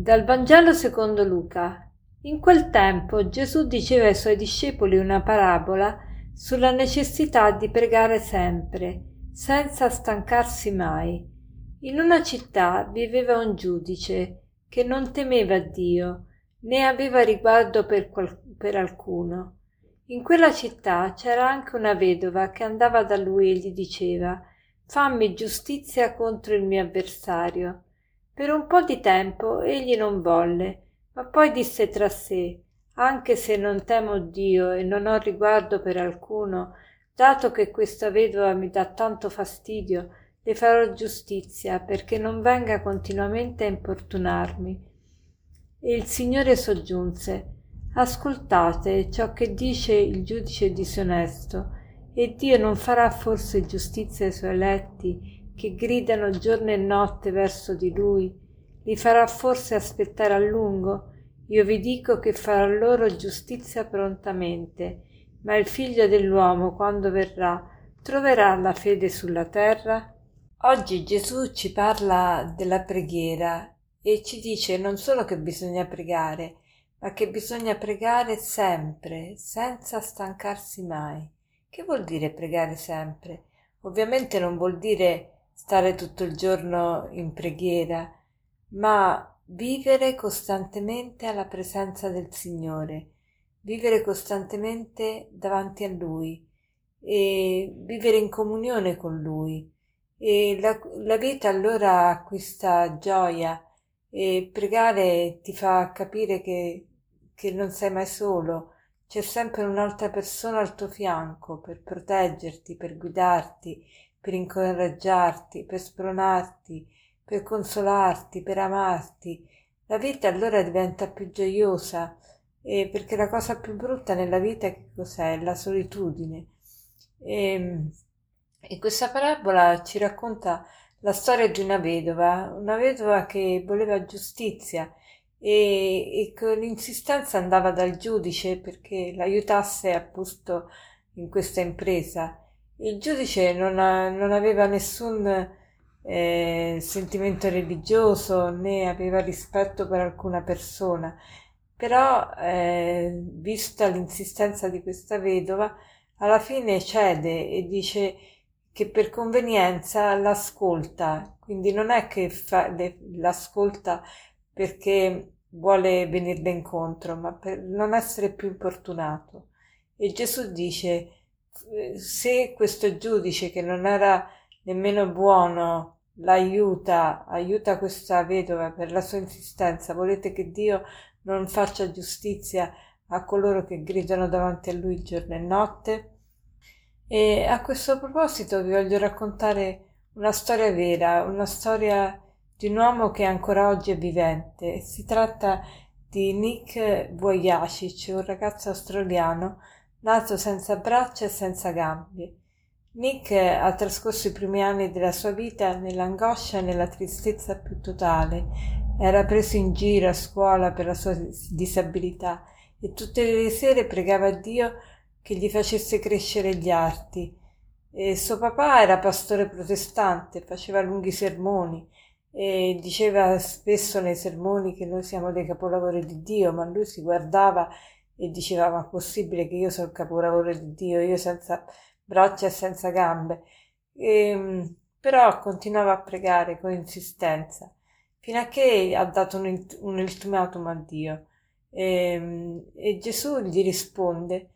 Dal Vangelo secondo Luca. In quel tempo Gesù diceva ai suoi discepoli una parabola sulla necessità di pregare sempre, senza stancarsi mai. In una città viveva un giudice che non temeva Dio, né aveva riguardo per, qual- per alcuno. In quella città c'era anche una vedova che andava da lui e gli diceva Fammi giustizia contro il mio avversario. Per un po' di tempo egli non volle, ma poi disse tra sé anche se non temo Dio e non ho riguardo per alcuno, dato che questa vedova mi dà tanto fastidio, le farò giustizia perché non venga continuamente a importunarmi. E il Signore soggiunse Ascoltate ciò che dice il giudice disonesto, e Dio non farà forse giustizia ai suoi eletti che gridano giorno e notte verso di lui, li farà forse aspettare a lungo? Io vi dico che farà loro giustizia prontamente, ma il figlio dell'uomo, quando verrà, troverà la fede sulla terra? Oggi Gesù ci parla della preghiera e ci dice non solo che bisogna pregare, ma che bisogna pregare sempre, senza stancarsi mai. Che vuol dire pregare sempre? Ovviamente non vuol dire stare tutto il giorno in preghiera, ma vivere costantemente alla presenza del Signore, vivere costantemente davanti a Lui e vivere in comunione con Lui. E la, la vita allora acquista gioia e pregare ti fa capire che, che non sei mai solo, c'è sempre un'altra persona al tuo fianco per proteggerti, per guidarti, per incoraggiarti, per spronarti, per consolarti, per amarti. La vita allora diventa più gioiosa, eh, perché la cosa più brutta nella vita che cos'è? La solitudine. E, ehm, e questa parabola ci racconta la storia di una vedova, una vedova che voleva giustizia e, e con insistenza andava dal giudice perché l'aiutasse appunto in questa impresa il giudice non, ha, non aveva nessun eh, sentimento religioso né aveva rispetto per alcuna persona, però eh, vista l'insistenza di questa vedova, alla fine cede e dice che per convenienza l'ascolta, quindi non è che fa, le, l'ascolta perché vuole venirle incontro, ma per non essere più importunato. E Gesù dice se questo giudice che non era nemmeno buono l'aiuta, aiuta questa vedova per la sua insistenza, volete che Dio non faccia giustizia a coloro che gridano davanti a lui giorno e notte? E a questo proposito vi voglio raccontare una storia vera, una storia di un uomo che ancora oggi è vivente. Si tratta di Nick Vujicic, un ragazzo australiano nato senza braccia e senza gambe. Nick ha trascorso i primi anni della sua vita nell'angoscia e nella tristezza più totale. Era preso in giro a scuola per la sua disabilità e tutte le sere pregava Dio che gli facesse crescere gli arti. E suo papà era pastore protestante, faceva lunghi sermoni e diceva spesso nei sermoni che noi siamo dei capolavori di Dio, ma lui si guardava e diceva ma è possibile che io sono il capolavoro di Dio, io senza braccia e senza gambe. E, ehm, però continuava a pregare con insistenza, fino a che ha dato un, un ultimatum a Dio. E, ehm, e, Gesù gli risponde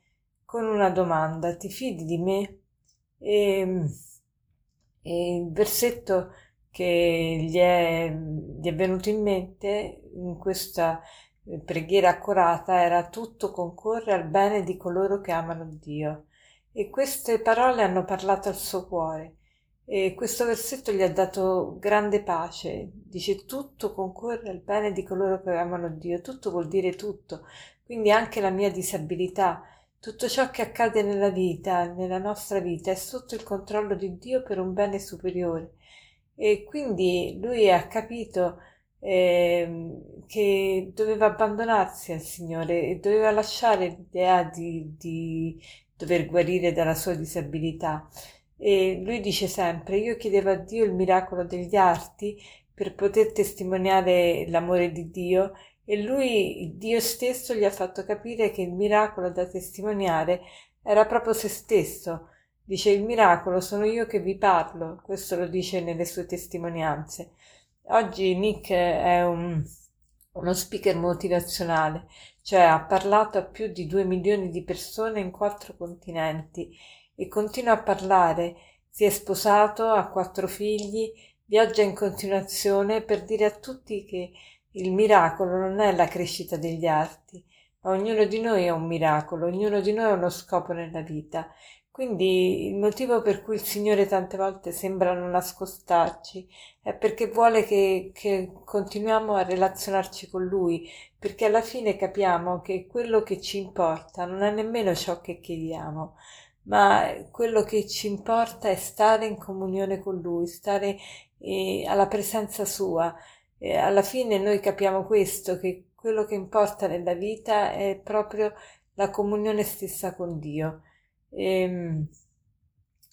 con una domanda, ti fidi di me? E, ehm, e il versetto che gli è, gli è venuto in mente in questa preghiera accurata era tutto concorre al bene di coloro che amano Dio. E queste parole hanno parlato al suo cuore. E questo versetto gli ha dato grande pace. Dice tutto concorre al bene di coloro che amano Dio. Tutto vuol dire tutto. Quindi anche la mia disabilità, tutto ciò che accade nella vita, nella nostra vita, è sotto il controllo di Dio per un bene superiore. E quindi lui ha capito eh, che doveva abbandonarsi al Signore e doveva lasciare l'idea di, di dover guarire dalla sua disabilità. E lui dice sempre: Io chiedevo a Dio il miracolo degli arti per poter testimoniare l'amore di Dio e lui, Dio stesso, gli ha fatto capire che il miracolo da testimoniare era proprio se stesso. Dice il miracolo sono io che vi parlo, questo lo dice nelle sue testimonianze. Oggi Nick è un, uno speaker motivazionale, cioè ha parlato a più di due milioni di persone in quattro continenti e continua a parlare. Si è sposato, ha quattro figli, viaggia in continuazione per dire a tutti che il miracolo non è la crescita degli arti, ognuno di noi è un miracolo, ognuno di noi ha uno scopo nella vita. Quindi il motivo per cui il Signore tante volte sembra non nascostarci è perché vuole che, che continuiamo a relazionarci con Lui, perché alla fine capiamo che quello che ci importa non è nemmeno ciò che chiediamo, ma quello che ci importa è stare in comunione con Lui, stare eh, alla presenza Sua. E alla fine noi capiamo questo, che quello che importa nella vita è proprio la comunione stessa con Dio. E, ehm,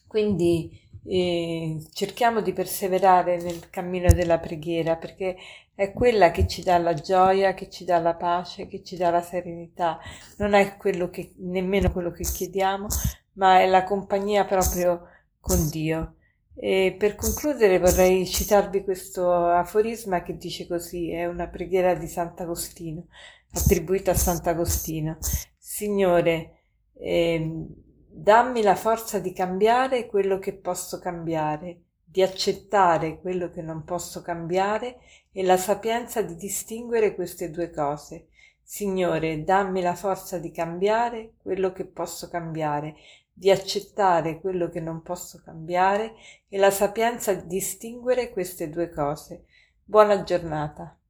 quindi eh, cerchiamo di perseverare nel cammino della preghiera perché è quella che ci dà la gioia, che ci dà la pace, che ci dà la serenità. Non è quello che, nemmeno quello che chiediamo, ma è la compagnia proprio con Dio. E per concludere vorrei citarvi questo aforisma che dice così, è una preghiera di Sant'Agostino, attribuita a Sant'Agostino. Signore, eh, dammi la forza di cambiare quello che posso cambiare, di accettare quello che non posso cambiare e la sapienza di distinguere queste due cose. Signore, dammi la forza di cambiare quello che posso cambiare di accettare quello che non posso cambiare e la sapienza di distinguere queste due cose. Buona giornata.